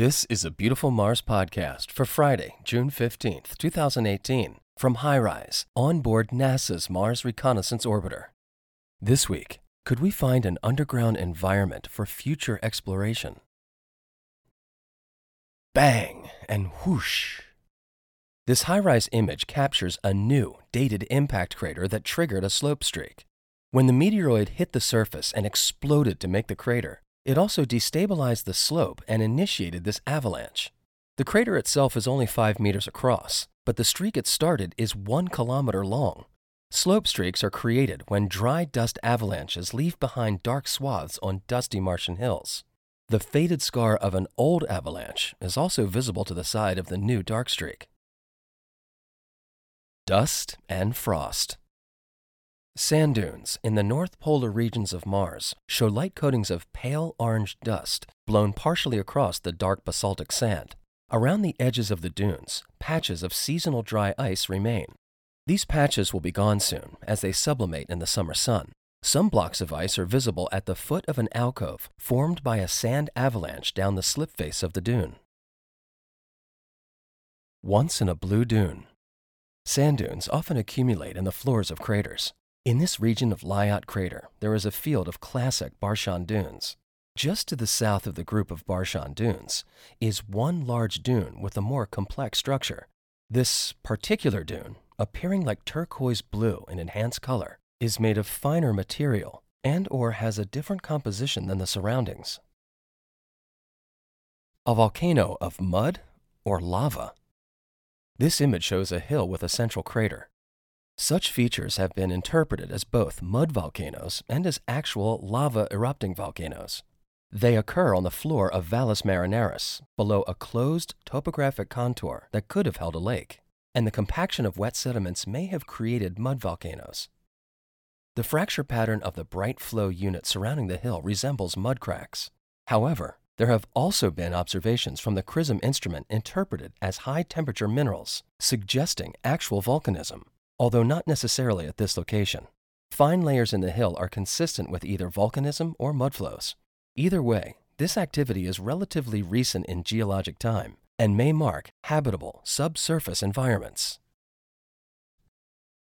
This is a Beautiful Mars podcast for Friday, June 15th, 2018, from HiRISE on board NASA's Mars Reconnaissance Orbiter. This week, could we find an underground environment for future exploration? Bang and whoosh. This HiRISE image captures a new, dated impact crater that triggered a slope streak. When the meteoroid hit the surface and exploded to make the crater, it also destabilized the slope and initiated this avalanche. The crater itself is only 5 meters across, but the streak it started is 1 kilometer long. Slope streaks are created when dry dust avalanches leave behind dark swaths on dusty Martian hills. The faded scar of an old avalanche is also visible to the side of the new dark streak. Dust and frost. Sand dunes in the north polar regions of Mars show light coatings of pale orange dust blown partially across the dark basaltic sand. Around the edges of the dunes, patches of seasonal dry ice remain. These patches will be gone soon as they sublimate in the summer sun. Some blocks of ice are visible at the foot of an alcove formed by a sand avalanche down the slip face of the dune. Once in a blue dune. Sand dunes often accumulate in the floors of craters. In this region of Lyot Crater, there is a field of classic Barchan dunes. Just to the south of the group of Barchan dunes is one large dune with a more complex structure. This particular dune, appearing like turquoise blue in enhanced color, is made of finer material and or has a different composition than the surroundings. A volcano of mud or lava. This image shows a hill with a central crater. Such features have been interpreted as both mud volcanoes and as actual lava erupting volcanoes. They occur on the floor of Valles Marineris, below a closed topographic contour that could have held a lake, and the compaction of wet sediments may have created mud volcanoes. The fracture pattern of the bright flow unit surrounding the hill resembles mud cracks. However, there have also been observations from the CRISM instrument interpreted as high temperature minerals, suggesting actual volcanism although not necessarily at this location. Fine layers in the hill are consistent with either volcanism or mudflows. Either way, this activity is relatively recent in geologic time and may mark habitable subsurface environments.